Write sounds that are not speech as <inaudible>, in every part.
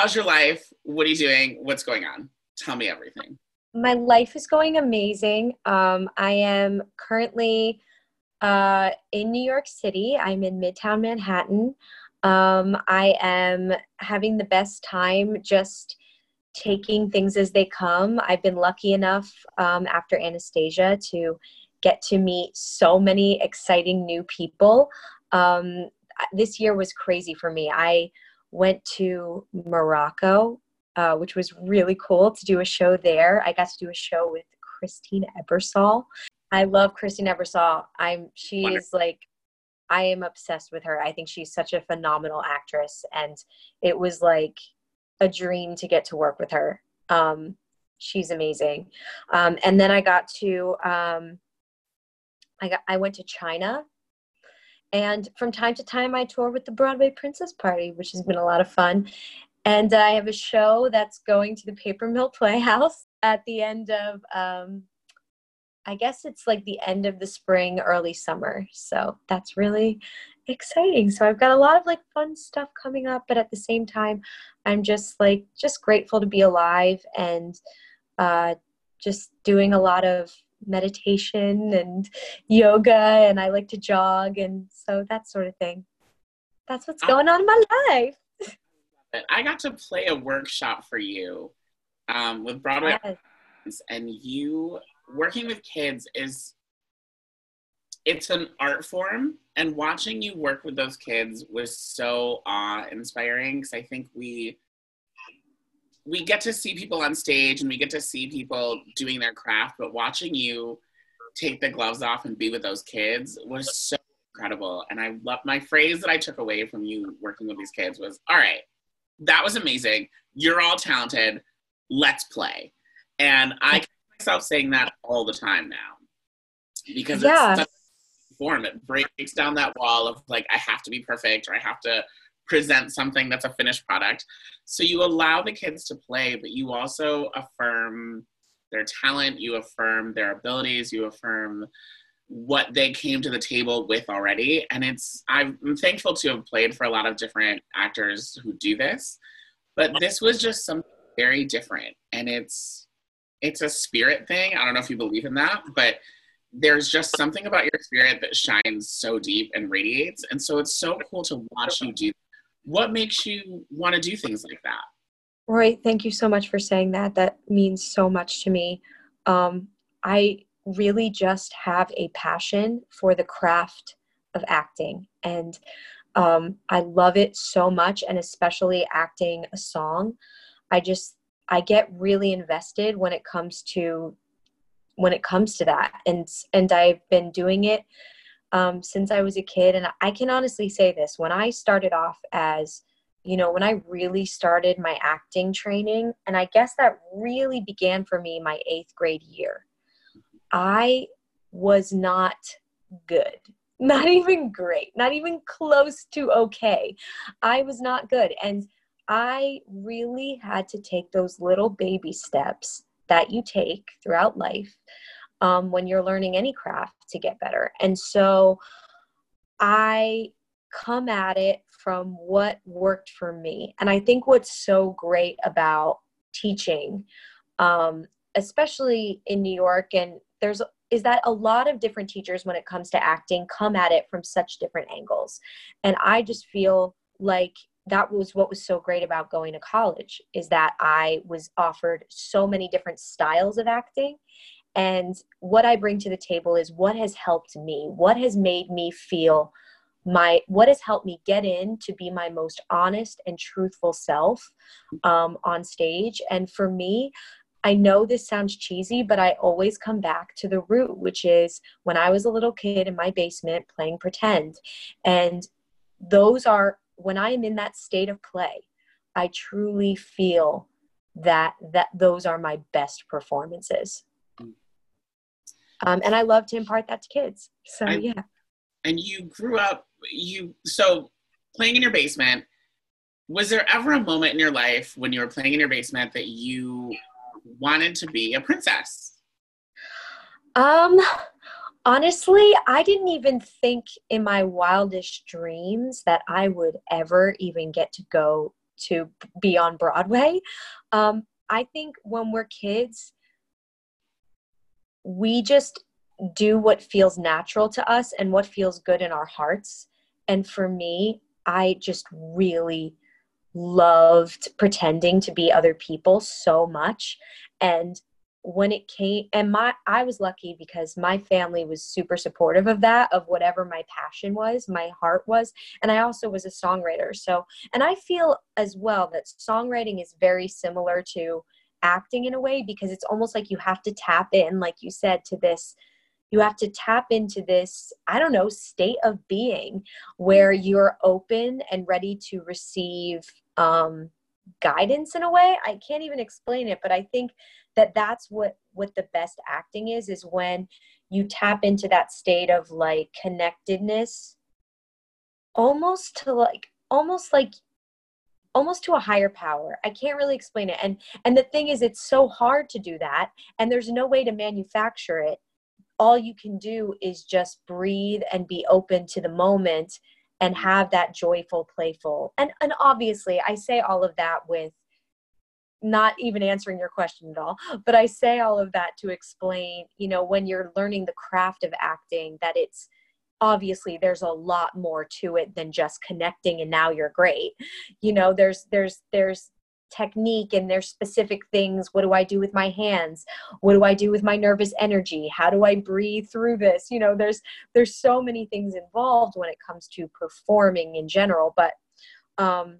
how's your life? What are you doing? What's going on? Tell me everything. My life is going amazing. Um, I am currently uh, in New York City. I'm in Midtown Manhattan. Um, I am having the best time just taking things as they come. I've been lucky enough um, after Anastasia to get to meet so many exciting new people. Um, this year was crazy for me. I went to Morocco, uh, which was really cool to do a show there. I got to do a show with Christine Ebersole. I love Christine Ebersole. I'm she Wonderful. is like I am obsessed with her. I think she's such a phenomenal actress and it was like a dream to get to work with her. Um, she's amazing. Um, and then I got to um, I got I went to China and from time to time I tour with the Broadway Princess Party, which has been a lot of fun. And I have a show that's going to the Paper Mill Playhouse at the end of um, I guess it's like the end of the spring, early summer. So that's really exciting. So I've got a lot of like fun stuff coming up, but at the same time, I'm just like just grateful to be alive and uh, just doing a lot of meditation and yoga, and I like to jog, and so that sort of thing. That's what's going on in my life. I got to play a workshop for you um, with Broadway, yes. and you working with kids is it's an art form and watching you work with those kids was so awe inspiring because i think we we get to see people on stage and we get to see people doing their craft but watching you take the gloves off and be with those kids was so incredible and i love my phrase that i took away from you working with these kids was all right that was amazing you're all talented let's play and i myself saying that all the time now because yeah. it's form. It breaks down that wall of like I have to be perfect or I have to present something that's a finished product. So you allow the kids to play, but you also affirm their talent, you affirm their abilities, you affirm what they came to the table with already. And it's I'm thankful to have played for a lot of different actors who do this, but this was just something very different. And it's it's a spirit thing. I don't know if you believe in that, but there's just something about your spirit that shines so deep and radiates. And so it's so cool to watch you do. What makes you want to do things like that? Roy, thank you so much for saying that. That means so much to me. Um, I really just have a passion for the craft of acting. And um, I love it so much, and especially acting a song. I just I get really invested when it comes to when it comes to that and and I've been doing it um, since I was a kid and I can honestly say this when I started off as you know when I really started my acting training and I guess that really began for me my 8th grade year I was not good. <laughs> Not even great. Not even close to okay. I was not good. And I really had to take those little baby steps that you take throughout life um, when you're learning any craft to get better. And so I come at it from what worked for me. And I think what's so great about teaching, um, especially in New York, and there's is that a lot of different teachers when it comes to acting come at it from such different angles. And I just feel like that was what was so great about going to college is that I was offered so many different styles of acting and what I bring to the table is what has helped me what has made me feel my what has helped me get in to be my most honest and truthful self um, on stage and for me I know this sounds cheesy, but I always come back to the root, which is when I was a little kid in my basement playing pretend. And those are when I am in that state of play, I truly feel that that those are my best performances. Um, and I love to impart that to kids. So I, yeah. And you grew up you so playing in your basement. Was there ever a moment in your life when you were playing in your basement that you wanted to be a princess? Um Honestly, I didn't even think in my wildest dreams that I would ever even get to go to be on Broadway. Um, I think when we're kids, we just do what feels natural to us and what feels good in our hearts. And for me, I just really loved pretending to be other people so much. And when it came and my i was lucky because my family was super supportive of that of whatever my passion was my heart was and i also was a songwriter so and i feel as well that songwriting is very similar to acting in a way because it's almost like you have to tap in like you said to this you have to tap into this i don't know state of being where you're open and ready to receive um guidance in a way. I can't even explain it but i think that that's what what the best acting is is when you tap into that state of like connectedness almost to like almost like almost to a higher power. I can't really explain it. And and the thing is it's so hard to do that and there's no way to manufacture it. All you can do is just breathe and be open to the moment and mm. have that joyful playful. And and obviously i say all of that with not even answering your question at all but i say all of that to explain you know when you're learning the craft of acting that it's obviously there's a lot more to it than just connecting and now you're great you know there's there's there's technique and there's specific things what do i do with my hands what do i do with my nervous energy how do i breathe through this you know there's there's so many things involved when it comes to performing in general but um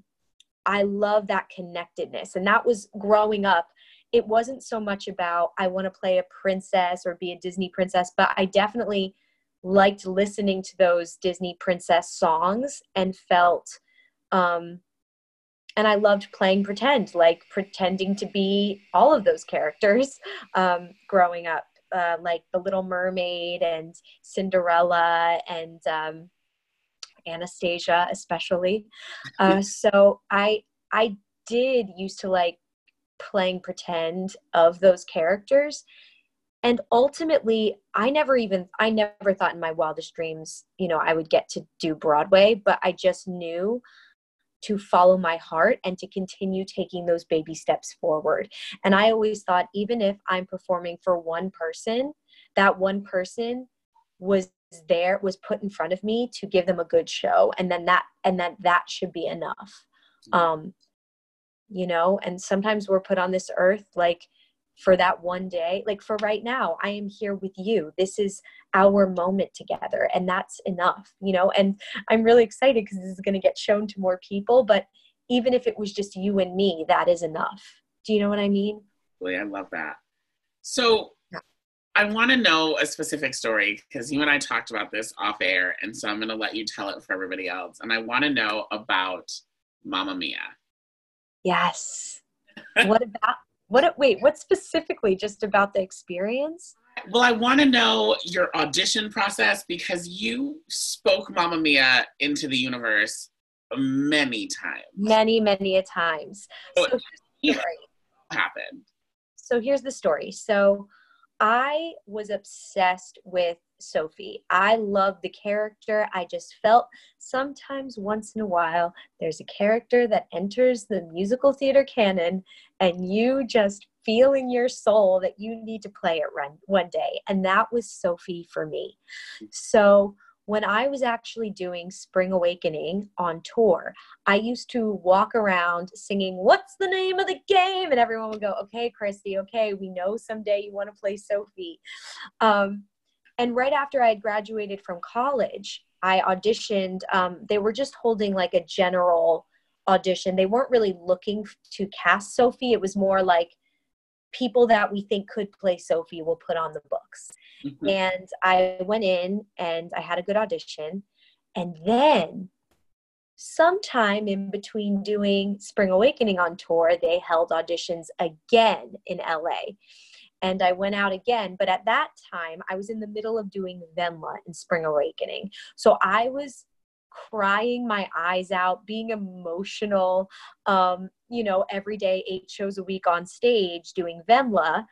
I love that connectedness. And that was growing up. It wasn't so much about, I want to play a princess or be a Disney princess, but I definitely liked listening to those Disney princess songs and felt, um, and I loved playing pretend, like pretending to be all of those characters <laughs> um, growing up, uh, like The Little Mermaid and Cinderella and um, Anastasia especially. <laughs> Uh, so I I did used to like playing pretend of those characters and ultimately i never even i never thought in my wildest dreams you know i would get to do broadway but i just knew to follow my heart and to continue taking those baby steps forward. And i always thought even if i'm performing for one person that one person was there was put in front of me to give them a good show and then that and then that should be enough. Um you know and sometimes we're put on this earth like for that one day like for right now i am here with you this is our moment together and that's enough you know and i'm really excited because this is going to get shown to more people but even if it was just you and me that is enough do you know what i mean i love that so I want to know a specific story because you and I talked about this off air, and so I'm going to let you tell it for everybody else. And I want to know about Mamma Mia. Yes. what about what? Wait, what specifically? Just about the experience? Well, I want to know your audition process because you spoke Mamma Mia into the universe many times. Many, many a times. So, so here's the story. happened. So here's the story. So I was obsessed with Sophie. I love the character. I just felt sometimes once in a while there's a character that enters the musical theater canon and you just feel in your soul that you need to play it run, one day. And that was Sophie for me. So when I was actually doing Spring Awakening on tour, I used to walk around singing, What's the name of the game? And everyone would go, Okay, Christy, okay, we know someday you want to play Sophie. Um, and right after I had graduated from college, I auditioned. Um, they were just holding like a general audition. They weren't really looking to cast Sophie. It was more like people that we think could play Sophie will put on the books. Mm-hmm. And I went in and I had a good audition. And then sometime in between doing Spring Awakening on tour, they held auditions again in LA. And I went out again, but at that time I was in the middle of doing Wendla in Spring Awakening. So I was crying my eyes out, being emotional, um, you know, every day, eight shows a week on stage doing Wendla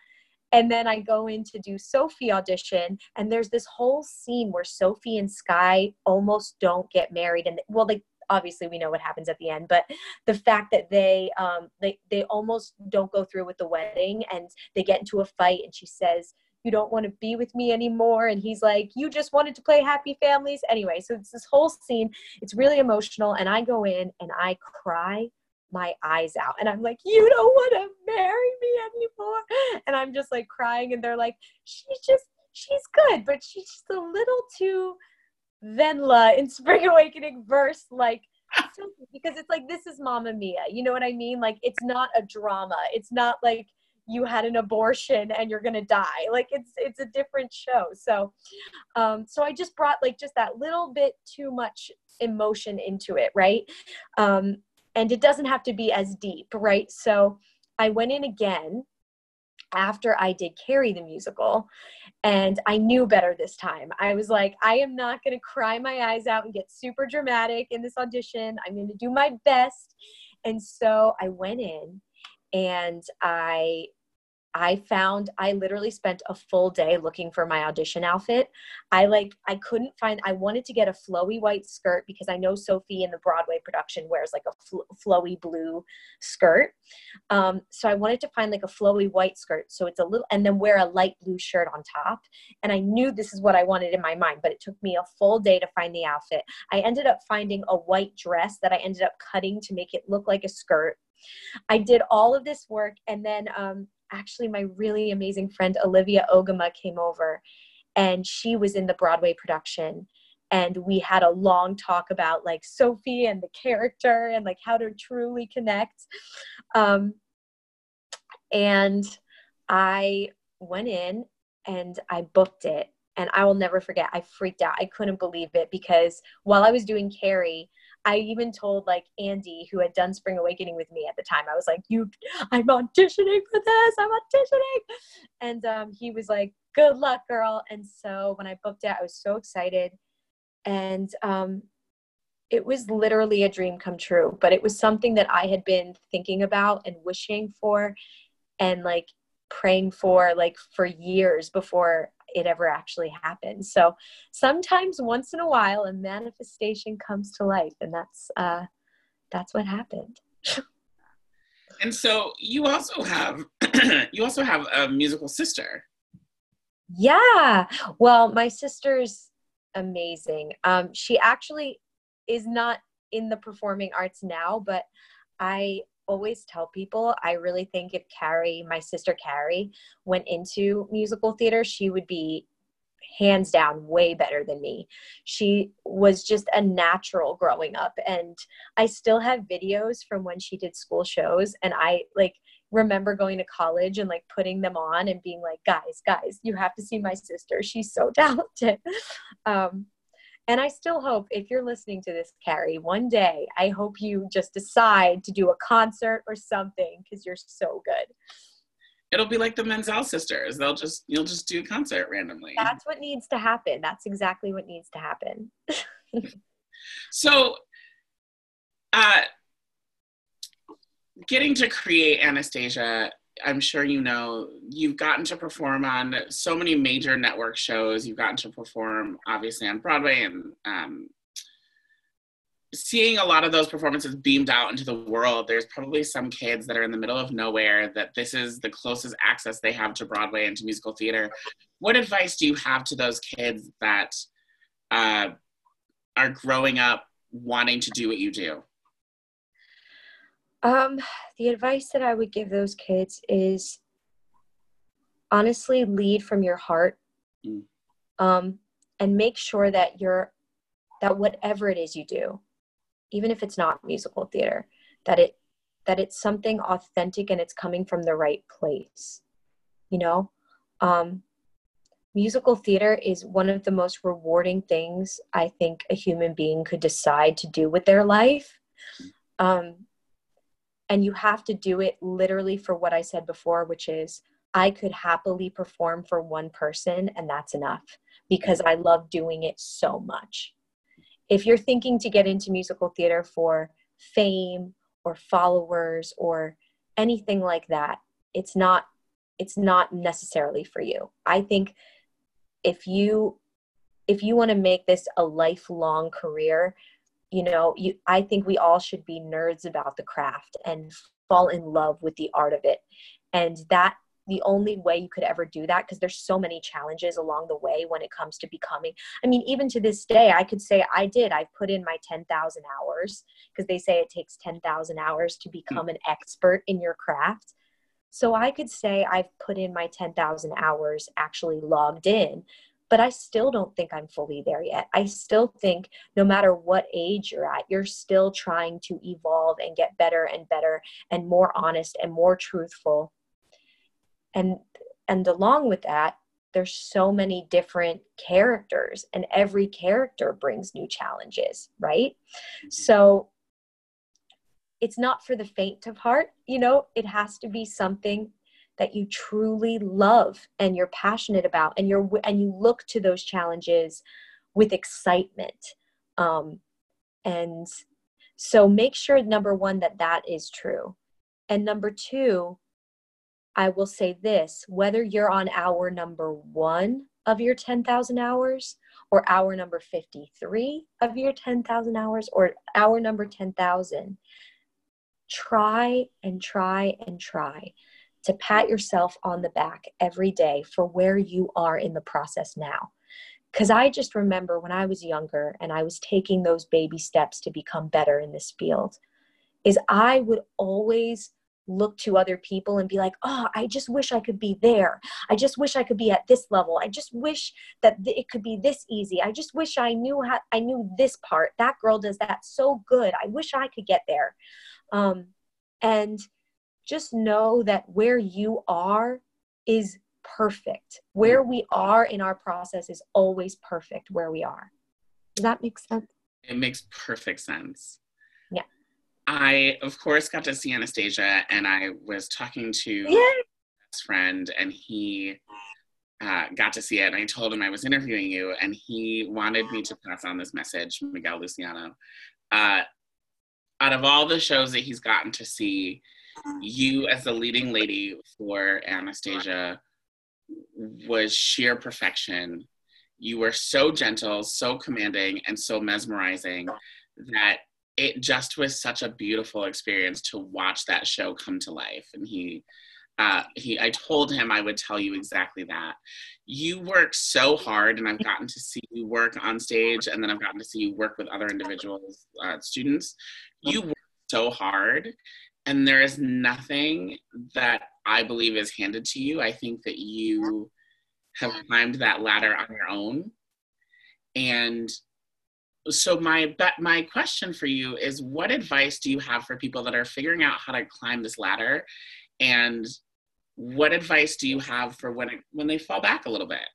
and then I go in to do Sophie audition, and there's this whole scene where Sophie and Sky almost don't get married. And well, like obviously we know what happens at the end but the fact that they um they they almost don't go through with the wedding and they get into a fight and she says you don't want to be with me anymore and he's like you just wanted to play happy families? Anyway so it's this whole scene it's really emotional and i go in and i cry my eyes out and i'm like you don't want to marry me anymore? And i'm just like crying and they're like she's just she's good but she's just a little too Wendla in spring awakening verse like <laughs> because it's like this is Mamma Mia you know what i mean? Like it's not a drama it's not like you had an abortion and you're gonna die. Like it's it's a different show. So um so i just brought like just that little bit too much emotion into it right? Um and it doesn't have to be as deep right? So i went in again after i did carrie the musical and i knew better this time. I was like i am not going to cry my eyes out and get super dramatic in this audition. I'm going to do my best. And so i went in and i I found I literally spent a full day looking for my audition outfit. I like I couldn't find I wanted to get a flowy white skirt because I know Sophie in the Broadway production wears like a fl- flowy blue skirt. Um, so I wanted to find like a flowy white skirt so it's a little and then wear a light blue shirt on top. And I knew this is what I wanted in my mind, but it took me a full day to find the outfit. I ended up finding a white dress that I ended up cutting to make it look like a skirt. I did all of this work and then um, actually my really amazing friend Olivia Oguma came over and she was in the Broadway production and we had a long talk about like Sophie and the character and like how to truly connect. Um, and I went in and I booked it and I will never forget. I freaked out. I couldn't believe it because while I was doing Carrie, I even told like Andy, who had done Spring Awakening with me at the time, I was like, "You, I'm auditioning for this. I'm auditioning," and um, he was like, "Good luck, girl." And so when I booked it, I was so excited, and um, it was literally a dream come true. But it was something that I had been thinking about and wishing for, and like praying for like for years before it ever actually happened. So sometimes once in a while a manifestation comes to life and that's uh that's what happened. <laughs> and so you also have <clears throat> you also have a musical sister. Yeah. Well, my sister's amazing. Um she actually is not in the performing arts now, but I always tell people I really think if Carrie, my sister Carrie, went into musical theater, she would be hands down way better than me. She was just a natural growing up and I still have videos from when she did school shows and I like remember going to college and like putting them on and being like guys guys you have to see my sister she's so <laughs> talented um and I still hope if you're listening to this, Carrie, one day, I hope you just decide to do a concert or something because you're so good. It'll be like the Menzel sisters. They'll just you'll just do a concert randomly. That's what needs to happen. That's exactly what needs to happen. <laughs> so uh getting to create Anastasia I'm sure you know, you've gotten to perform on so many major network shows. You've gotten to perform, obviously, on Broadway, and um, seeing a lot of those performances beamed out into the world. There's probably some kids that are in the middle of nowhere that this is the closest access they have to Broadway and to musical theater. What advice do you have to those kids that uh, are growing up wanting to do what you do? Um, the advice that I would give those kids is honestly lead from your heart. Mm. Um, and make sure that you're that whatever it is you do, even if it's not musical theater, that it that it's something authentic and it's coming from the right place. You know? Um, musical theater is one of the most rewarding things I think a human being could decide to do with their life. Um, and you have to do it literally for what I said before, which is I could happily perform for one person and that's enough because I love doing it so much. If you're thinking to get into musical theater for fame or followers or anything like that, it's not it's not necessarily for you. I think if you if you want to make this a lifelong career, you know you, i think we all should be nerds about the craft and fall in love with the art of it. And that the only way you could ever do that because there's so many challenges along the way when it comes to becoming i mean even to this day i could say i did. I've put in my 10,000 hours because they say it takes 10,000 hours to hmm. become an expert in your craft. So i could say i've put in my 10,000 hours actually logged in but I still don't think I'm fully there yet. I still think no matter what age you're at, you're still trying to evolve and get better and better and more honest and more truthful and and along with that there's so many different characters and every character brings new challenges right so it's not for the faint of heart you know it has to be something that you truly love and you're passionate about and you're and you look to those challenges with excitement um, and so make sure number one that that is true. And number two I will say this whether you're on hour number one of your 10,000 hours, or hour number 53 of your 10,000 hours, or hour number 10,000, try and try and try to pat yourself on the back every day for where you are in the process now. Because I just remember when I was younger and I was taking those baby steps to become better in this field, is I would always look to other people and be like, oh, I just wish I could be there. I just wish I could be at this level. I just wish that th- it could be this easy. I just wish I knew how I knew this part. That girl does that so good. I wish I could get there. Um, and just know that where you are is perfect. Where we are in our process is always perfect where we are. Does that make sense? It makes perfect sense. Yeah. I, of course, got to see Anastasia, and I was talking to my best friend, and he uh, got to see it. And I told him I was interviewing you, and he wanted me to pass on this message, Miguel Luciano. Uh, out of all the shows that he's gotten to see, you as the leading lady for Anastasia was sheer perfection. You were so gentle, so commanding, and so mesmerizing that it just was such a beautiful experience to watch that show come to life. And he, uh, he, I told him I would tell you exactly that. You work so hard, and I've gotten to see you work on stage, and then I've gotten to see you work with other individuals, uh, students. You work so hard, and there is nothing that I believe is handed to you. I think that you have climbed that ladder on your own, and so my my question for you is what advice do you have for people that are figuring out how to climb this ladder? And what advice do you have for when it, when they fall back a little bit?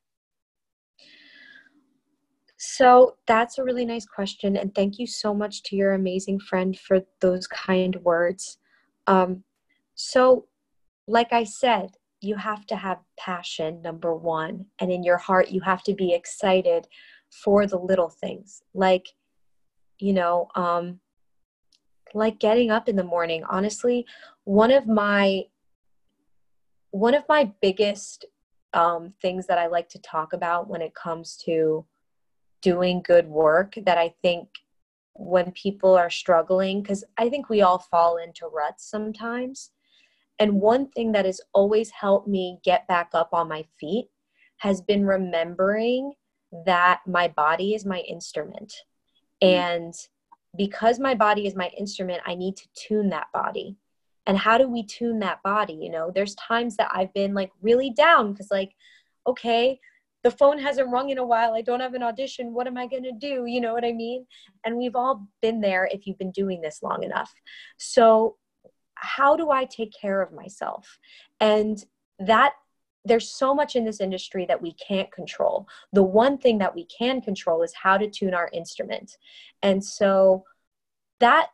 So that's a really nice question. And thank you so much to your amazing friend for those kind words um, so like i said you have to have passion number one and in your heart you have to be excited for the little things. Like you know um like getting up in the morning. Honestly one of my one of my biggest um, things that i like to talk about when it comes to doing good work that i think when people are struggling because i think we all fall into ruts sometimes and one thing that has always helped me get back up on my feet has been remembering that my body is my instrument. Mm. And because my body is my instrument, I need to tune that body. And how do we tune that body? You know, there's times that I've been like really down because, like, okay, the phone hasn't rung in a while. I don't have an audition. What am I going to do? You know what I mean? And we've all been there if you've been doing this long enough. So, how do I take care of myself? And that there's so much in this industry that we can't control. The one thing that we can control is how to tune our instrument. And so that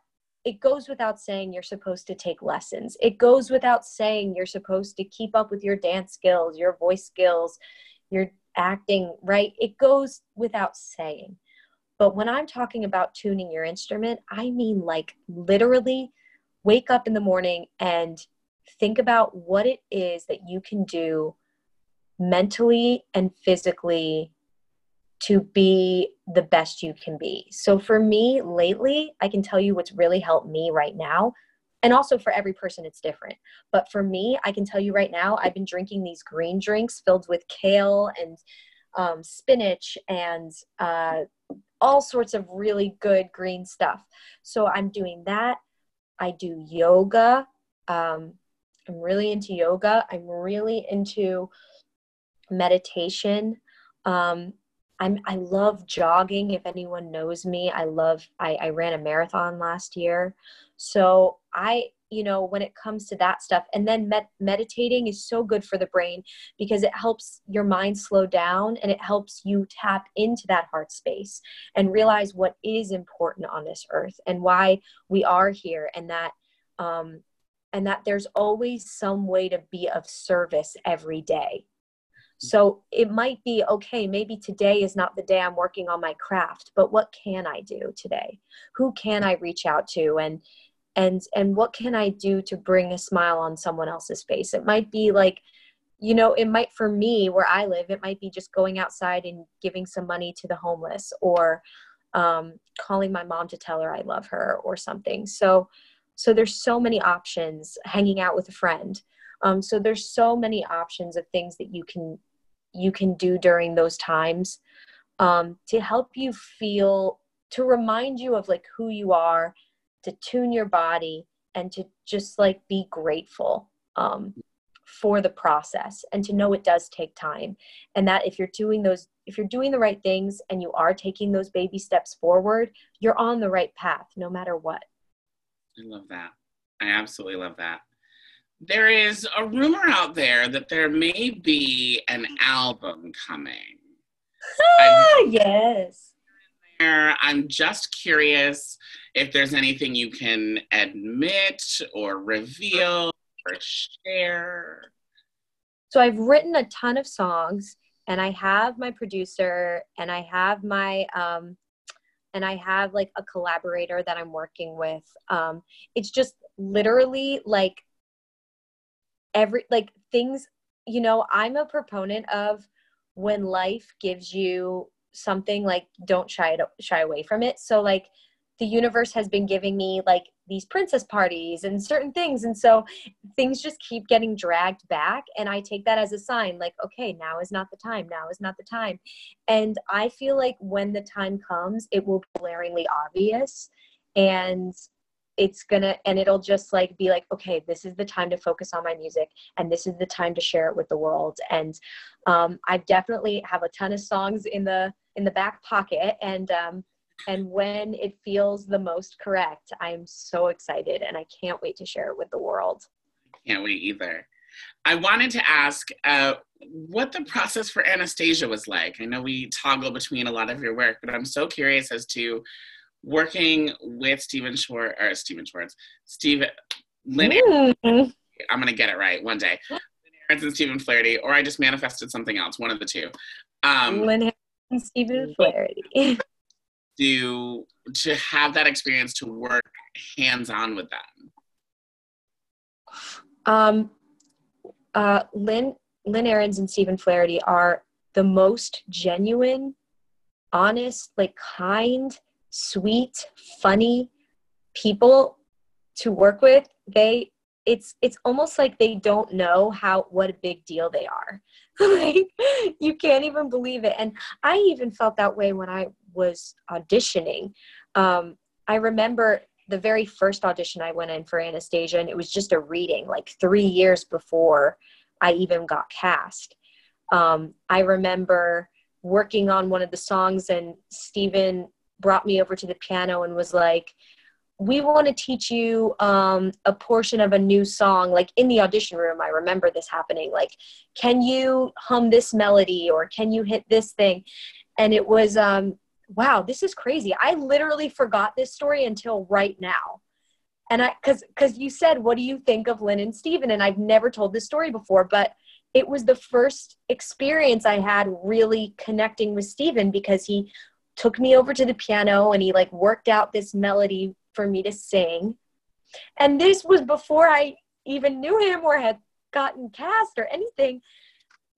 it goes without saying you're supposed to take lessons. It goes without saying you're supposed to keep up with your dance skills, your voice skills, your acting, right? It goes without saying. But when I'm talking about tuning your instrument, I mean like literally wake up in the morning and think about what it is that you can do mentally and physically to be the best you can be. So for me lately, I can tell you what's really helped me right now. And also for every person, it's different. But for me, I can tell you right now, I've been drinking these green drinks filled with kale and um, spinach and uh, all sorts of really good green stuff. So I'm doing that. I do yoga. Um, I'm really into yoga. I'm really into meditation. Um, I'm, I love jogging. If anyone knows me, I love, I, I ran a marathon last year. So I, you know, when it comes to that stuff, and then med- meditating is so good for the brain because it helps your mind slow down and it helps you tap into that heart space and realize what is important on this earth and why we are here and that, um, and that there's always some way to be of service every day so it might be okay, maybe today is not the day I'm working on my craft, but what can I do today? Who can I reach out to and and and what can I do to bring a smile on someone else's face? It might be like you know, it might for me where I live, it might be just going outside and giving some money to the homeless or um, calling my mom to tell her I love her or something. So so there's so many options hanging out with a friend. Um, so there's so many options of things that you can you can do during those times um, to help you feel to remind you of like who you are to tune your body and to just like be grateful um, for the process and to know it does take time and that if you're doing those if you're doing the right things and you are taking those baby steps forward you're on the right path no matter what i love that i absolutely love that there is a rumor out there that there may be an album coming. <laughs> Ah, yes. I'm just curious if there's anything you can admit or reveal or share. So I've written a ton of songs and I have my producer and I have my um and I have like a collaborator that I'm working with. Um it's just literally like every like things you know i'm a proponent of when life gives you something like don't shy shy away from it. So like the universe has been giving me like these princess parties and certain things. And so things just keep getting dragged back and i take that as a sign like okay now is not the time now is not the time. And i feel like when the time comes it will be glaringly obvious and it's gonna and it'll just like be like okay this is the time to focus on my music and this is the time to share it with the world. And um, i definitely have a ton of songs in the in the back pocket and um, and when it feels the most correct i'm so excited and i can't wait to share it with the world can't wait either i wanted to ask uh, what the process for anastasia was like i know we toggle between a lot of your work but i'm so curious as to working with Stephen Schwartz or Stephen Schwartz, Steve Lynn. Mm. I'm gonna get it right one day. And Stephen Flaherty, or I just manifested something else. One of the two. Um, Lynn Stephen Flaherty. <laughs> do to have that experience to work hands on with them? Um, uh, Lynn Lynn Ahrens and Stephen Flaherty are the most genuine, honest, like kind sweet, funny people to work with, they it's it's almost like they don't know how what a big deal they are. <laughs> like you can't even believe it. And I even felt that way when I was auditioning. Um, I remember the very first audition I went in for Anastasia, and it was just a reading, like three years before I even got cast. Um, I remember working on one of the songs, and Stephen brought me over to the piano and was like, we want to teach you um, a portion of a new song like in the audition room. I remember this happening like can you hum this melody or can you hit this thing? And it was um, wow this is crazy. I literally forgot this story until right now. And i because because you said what do you think of lynn and steven? And i've never told this story before but it was the first experience i had really connecting with steven because he took me over to the piano and he like worked out this melody for me to sing. And this was before I even knew him or had gotten cast or anything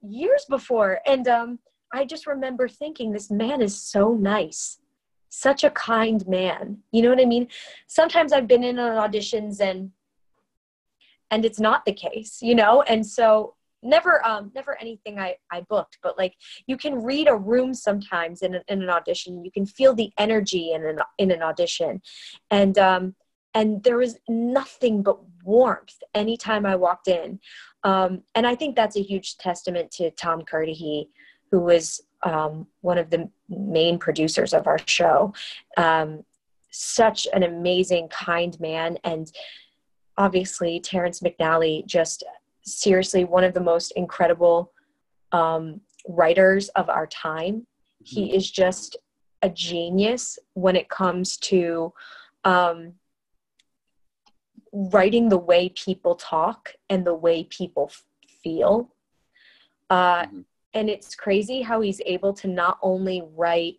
years before. And um, I just remember thinking, this man is so nice, such a kind man. You know what I mean? Sometimes I've been in auditions and and it's not the case, you know? And so never um never anything I I booked, but like you can read a room sometimes in, a, in an audition. You can feel the energy in an in an audition. And um and there was nothing but warmth anytime I walked in. Um, and I think that's a huge testament to Tom Kirdahy, who was um, one of the main producers of our show. Um, such an amazing, kind man. And obviously, Terrence McNally, just seriously one of the most incredible um, writers of our time. He mm-hmm. is just a genius when it comes to um, writing the way people talk and the way people f- feel. Uh, mm-hmm. And it's crazy how he's able to not only write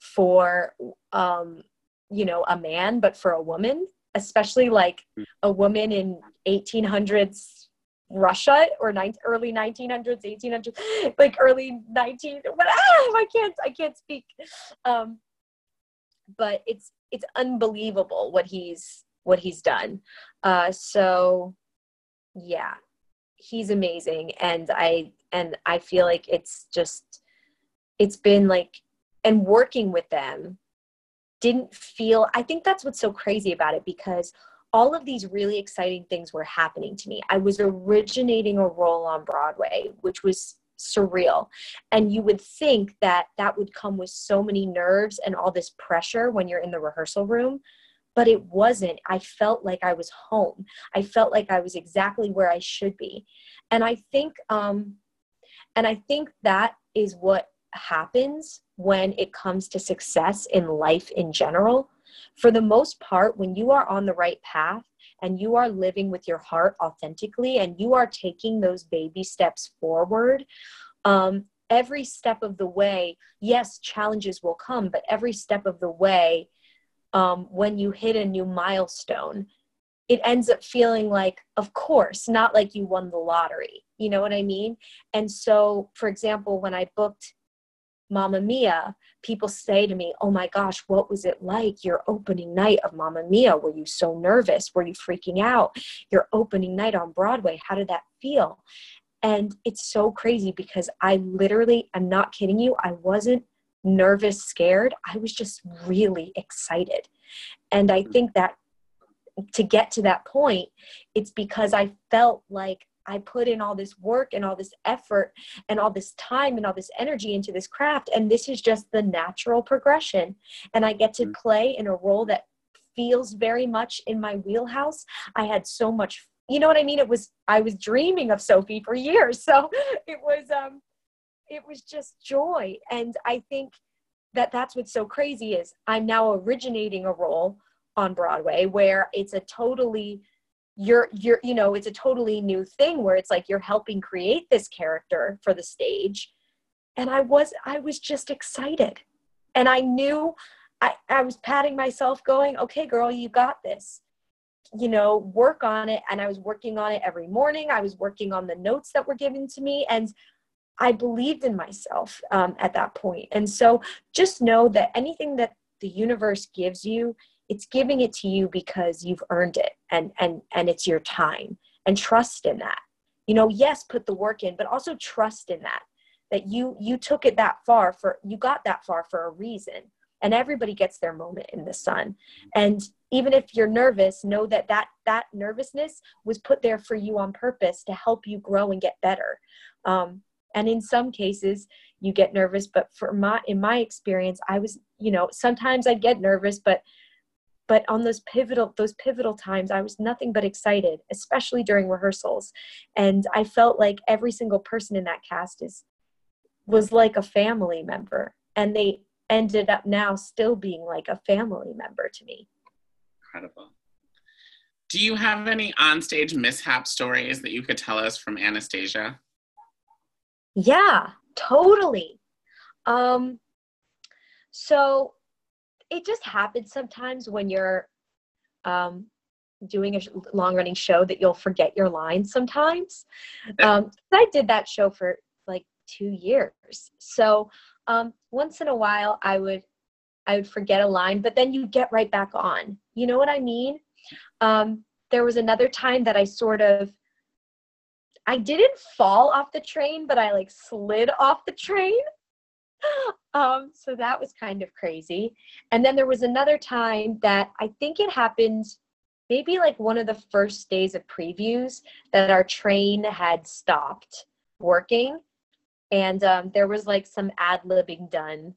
for, um, you know, a man, but for a woman, especially like mm-hmm. a woman in 1800s Russia or ni- early 1900s, 1800s, <gasps> like early 19. But ah, I can't, I can't speak. Um, but it's it's unbelievable what he's what he's done. Uh, so yeah, he's amazing, and I and I feel like it's just it's been like and working with them didn't feel. I think that's what's so crazy about it because all of these really exciting things were happening to me. I was originating a role on Broadway, which was surreal. And you would think that that would come with so many nerves and all this pressure when you're in the rehearsal room but it wasn't. I felt like I was home. I felt like I was exactly where I should be. And I think, um, and I think that is what happens when it comes to success in life in general. For the most part, when you are on the right path and you are living with your heart authentically and you are taking those baby steps forward, um, every step of the way, yes, challenges will come, but every step of the way, um, when you hit a new milestone, it ends up feeling like, of course, not like you won the lottery. You know what I mean? And so, for example, when I booked Mamma Mia, people say to me, Oh my gosh, what was it like your opening night of Mamma Mia? Were you so nervous? Were you freaking out? Your opening night on Broadway, how did that feel? And it's so crazy because I literally, I'm not kidding you, I wasn't nervous, scared. I was just really excited. And I mm. think that to get to that point, it's because I felt like I put in all this work and all this effort and all this time and all this energy into this craft. And this is just the natural progression. And I get to mm. play in a role that feels very much in my wheelhouse. I had so much, you know what I mean? It was, I was dreaming of Sophie for years. <laughs> So it was, um, it was just joy and i think that that's what's so crazy is i'm now originating a role on broadway where it's a totally you're you're you know it's a totally new thing where it's like you're helping create this character for the stage. And i was i was just excited. And i knew i i was patting myself going okay girl you got this. You know work on it. And i was working on it every morning. I was working on the notes that were given to me. And I believed in myself um, at that point. And so just know that anything that the universe gives you, it's giving it to you because you've earned it and and and it's your time and trust in that. You know, yes, put the work in, but also trust in that that you you took it that far for you got that far for a reason. And everybody gets their moment in the sun. And even if you're nervous, know that that that nervousness was put there for you on purpose to help you grow and get better. Um, and in some cases you get nervous but for my in my experience i was you know sometimes i'd get nervous but but on those pivotal those pivotal times i was nothing but excited especially during rehearsals. And i felt like every single person in that cast is was like a family member and they ended up now still being like a family member to me. Incredible. Do you have any onstage mishap stories that you could tell us from anastasia? Yeah, totally. Um, so it just happens sometimes when you're um, doing a long running show that you'll forget your lines sometimes. Um, I did that show for like two years. So um, once in a while, I would I would forget a line, but then you get right back on. You know what I mean? Um, there was another time that I sort of I didn't fall off the train, but I like slid off the train. <laughs> um, so that was kind of crazy. And then there was another time that I think it happened maybe like one of the first days of previews that our train had stopped working. And um, there was like some ad libbing done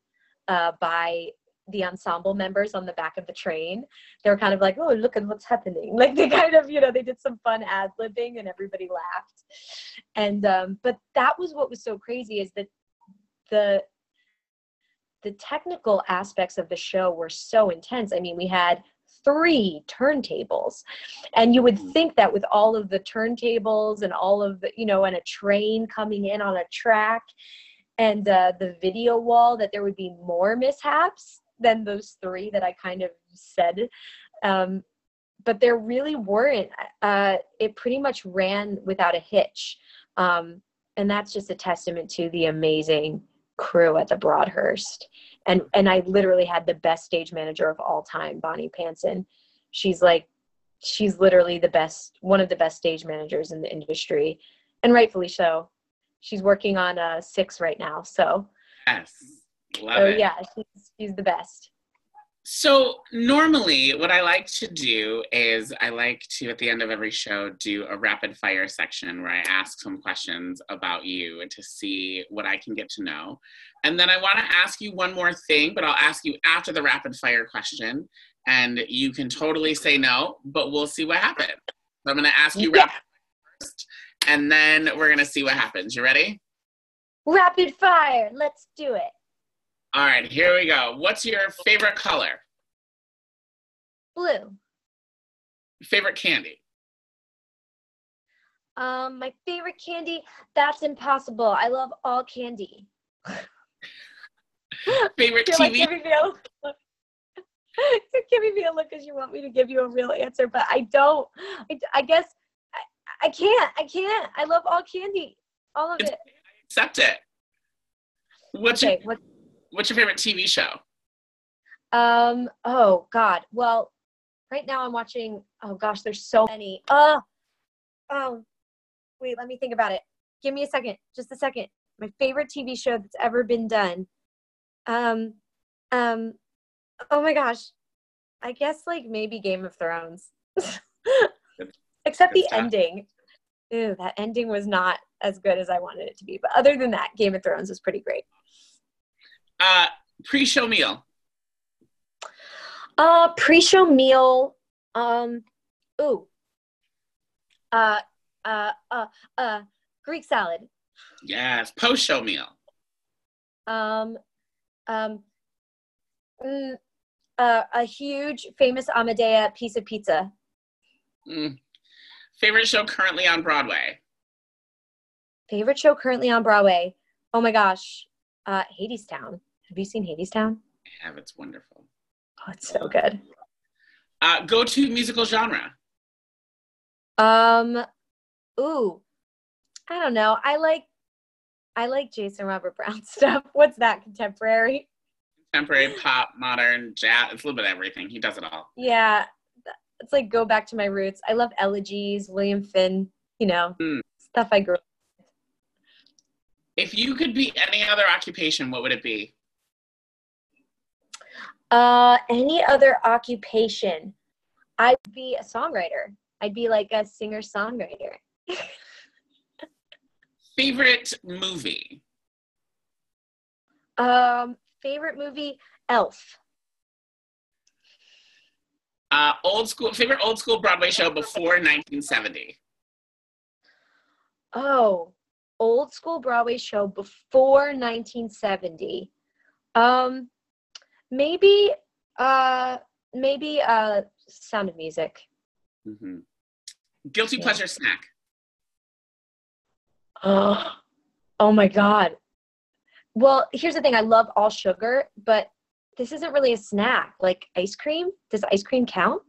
uh, by the ensemble members on the back of the train. They were kind of like, oh, look at what's happening. <laughs> Like they kind of, you know, they did some fun ad libbing and everybody laughed. And, um, but that was what was so crazy is that the, the technical aspects of the show were so intense. I mean, we had three turntables. And you would mm. think that with all of the turntables and all of the, you know, and a train coming in on a track and uh, the video wall, that there would be more mishaps than those three that I kind of said. Um, but there really weren't. Uh, it pretty much ran without a hitch. Um, and that's just a testament to the amazing crew at the Broadhurst. And and I literally had the best stage manager of all time, Bonnie Panson. She's like she's literally the best one of the best stage managers in the industry and rightfully so. She's working on a 6 right now. So Yes. Love so it. yeah, she's she's the best. So normally what I like to do is I like to at the end of every show do a rapid fire section where I ask some questions about you and to see what I can get to know. And then I want to ask you one more thing, but I'll ask you after the rapid fire question and you can totally say no, but we'll see what happens. So I'm going to ask you Yeah. rapid first and then we're going to see what happens. You ready? Rapid fire. Let's do it. All right, here we go. What's your favorite color? Blue. Favorite candy? Um, my favorite candy. That's impossible. I love all candy. <laughs> Favorite You're like TV? giving me a look. <laughs> You're giving me a look because you want me to give you a real answer, but I don't. I, I guess I, I can't. I can't. I love all candy, all of it. Accept it. What's Okay. your What? What's your favorite TV show? Um. Oh God. Well, right now I'm watching. Oh gosh, there's so many. Uh. Oh. Wait. Let me think about it. Give me a second. Just a second. My favorite TV show that's ever been done. Um. Um. Oh my gosh. I guess like maybe Game of Thrones. <laughs> Except the ending. Ew, that ending was not as good as I wanted it to be. But other than that, Game of Thrones was pretty great. Uh, pre-show meal. Uh, pre-show meal. Um, ooh. Uh, uh, uh, uh, Greek salad. Yes. Post-show meal. Um, um, mm, uh, a huge famous Amadea piece of pizza. Mm. Favorite show currently on Broadway. Favorite show currently on Broadway. Oh my gosh. Uh, Hadestown. Have you seen Hadestown? I have. It's wonderful. Oh, it's so good. Uh, go-to musical genre. Um, ooh, I don't know. I like, I like Jason Robert Brown <laughs> stuff. What's that? Contemporary? Contemporary, pop, modern, jazz. It's a little bit of everything. He does it all. Yeah, it's like go back to my roots. I love elegies, William Finn. You know, Mm. stuff I grew. up With. If you could be any other occupation, what would it be? Uh, any other occupation? I'd be a songwriter. I'd be like a singer songwriter. Favorite movie. Um, favorite movie? Elf. Uh, old school. Favorite old school Broadway show before 1970. Oh, old school Broadway show before 1970. Um, maybe, uh, maybe uh, Sound of Music. hmm Guilty Yeah. pleasure snack. Oh, oh my God. Well, here's the thing. I love all sugar, but this isn't really a snack. Like ice cream. Does ice cream count?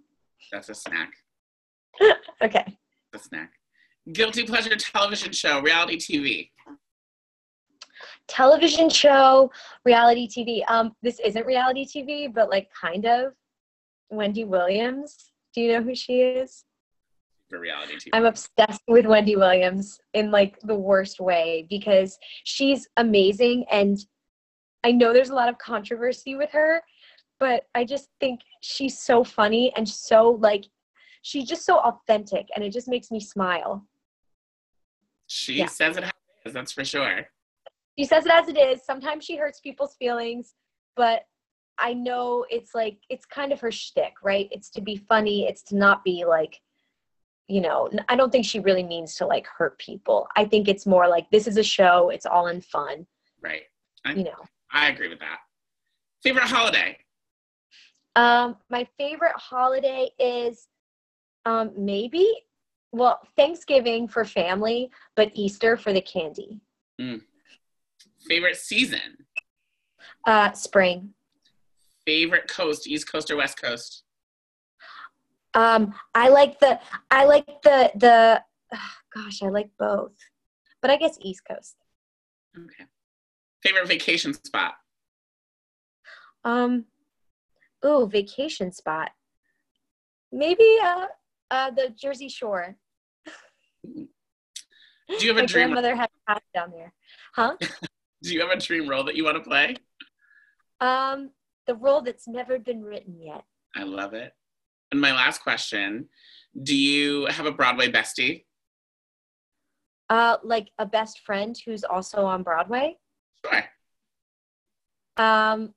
That's a snack. <laughs> Okay. A snack. Guilty pleasure television show, reality TV. Television show, reality TV. Um, this isn't reality TV, but like kind of. Wendy Williams. Do you know who she is? For reality TV. I'm obsessed with Wendy Williams in like the worst way because she's amazing and I know there's a lot of controversy with her, but I just think she's so funny and so like she's just so authentic and it just makes me smile. She yeah. says it as that's for sure. She says it as it is. Sometimes she hurts people's feelings, but I know it's like it's kind of her shtick, right? It's to be funny. It's to not be like, you know. I don't think she really means to like hurt people. I think it's more like this is a show. It's all in fun. Right. I, you know. I agree with that. Favorite holiday? Um, my favorite holiday is um, maybe well Thanksgiving for family, but Easter for the candy. Mm. Favorite season? Uh, spring. Favorite coast, East Coast or West Coast? Um, I like the I like the the oh, gosh, I like both. But I guess East Coast. Okay. Favorite vacation spot? Um ooh, vacation spot. Maybe uh uh the Jersey Shore. Do you have a My dream? grandmother had a house down there. Huh? <laughs> Do you have a dream role that you want to play? Um, the role that's never been written yet. I love it. And my last question Do you have a Broadway bestie? Uh, like a best friend who's also on Broadway? Sure. Um,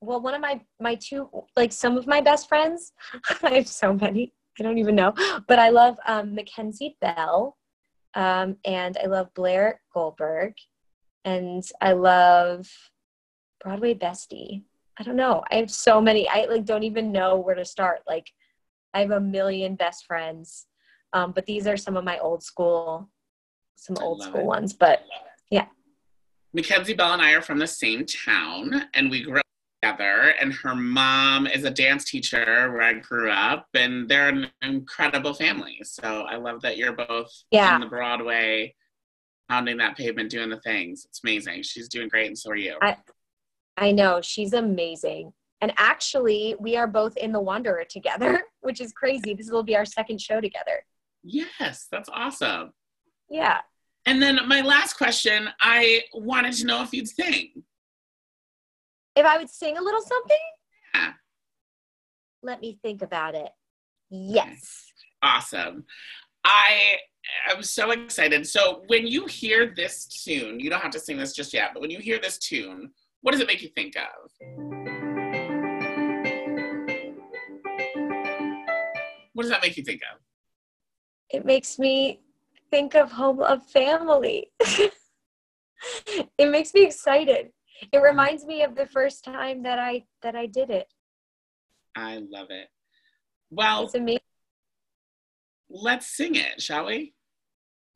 well, one of my my two like some of my best friends. <laughs> I have so many. I don't even know, but I love um, Mackenzie Bell, um, and I love Blair Goldberg, and I love Broadway bestie. I don't know. I have so many. I like don't even know where to start. Like I have a million best friends. Um, but these are some of my old school some old school it. ones. But yeah. Mackenzie Bell and I are from the same town and we grew up together and her mom is a dance teacher where I grew up and they're an incredible family. So I love that you're both yeah. on the Broadway pounding that pavement doing the things. It's amazing. She's doing great and so are you. I, I know she's amazing. And actually, we are both in The Wanderer together, <laughs> which is crazy. This will be our second show together. Yes, that's awesome. Yeah. And then my last question I wanted to know if you'd sing. If I would sing a little something? Yeah. Let me think about it. Yes. Awesome. I am so excited. So, when you hear this tune, you don't have to sing this just yet, but when you hear this tune, what does it make you think of? What does that make you think of? It makes me think of home of family. <laughs> it makes me excited. It reminds me of the first time that I that I did it. I love it. Well, it's amazing. Let's sing it, shall we?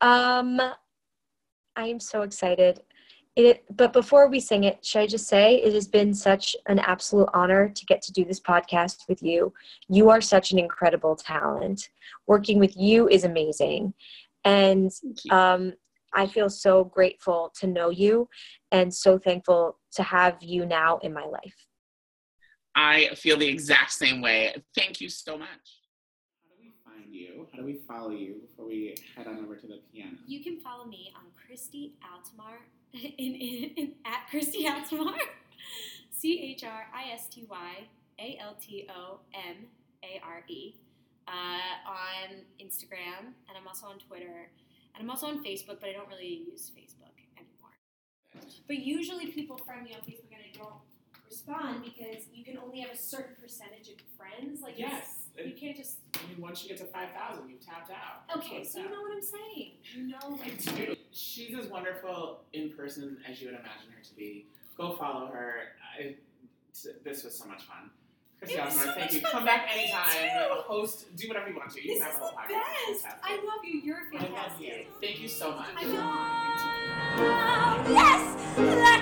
Um I am so excited. It, but before we sing it, should I just say it has been such an absolute honor to get to do this podcast with you. You are such an incredible talent. Working with you is amazing. And um, I feel so grateful to know you and so thankful to have you now in my life. I feel the exact same way. Thank you so much. How do we find you? How do we follow you before we head on over to the piano? You can follow me on Christy Altomare <laughs> in, in, in, at Christy Altomare. <laughs> C H R I S T Y A L T O M A R E uh, on Instagram, and I'm also on Twitter, and I'm also on Facebook, but I don't really use Facebook anymore. But usually people friend me on Facebook, and I don't respond because you can only have a certain percentage of friends. Like yes, you can't just. I mean, once you get to five thousand, you've tapped out. Okay, so you know what I'm saying. You know. I do. She's as wonderful in person as you would imagine her to be. Go follow her. I, this was so much fun. Christy Altomare, thank you. Come back anytime. Host, do whatever you want to. You this can have a whole podcast. Best. I love you. You're fantastic. I love you. Thank you so much. I know. Yes.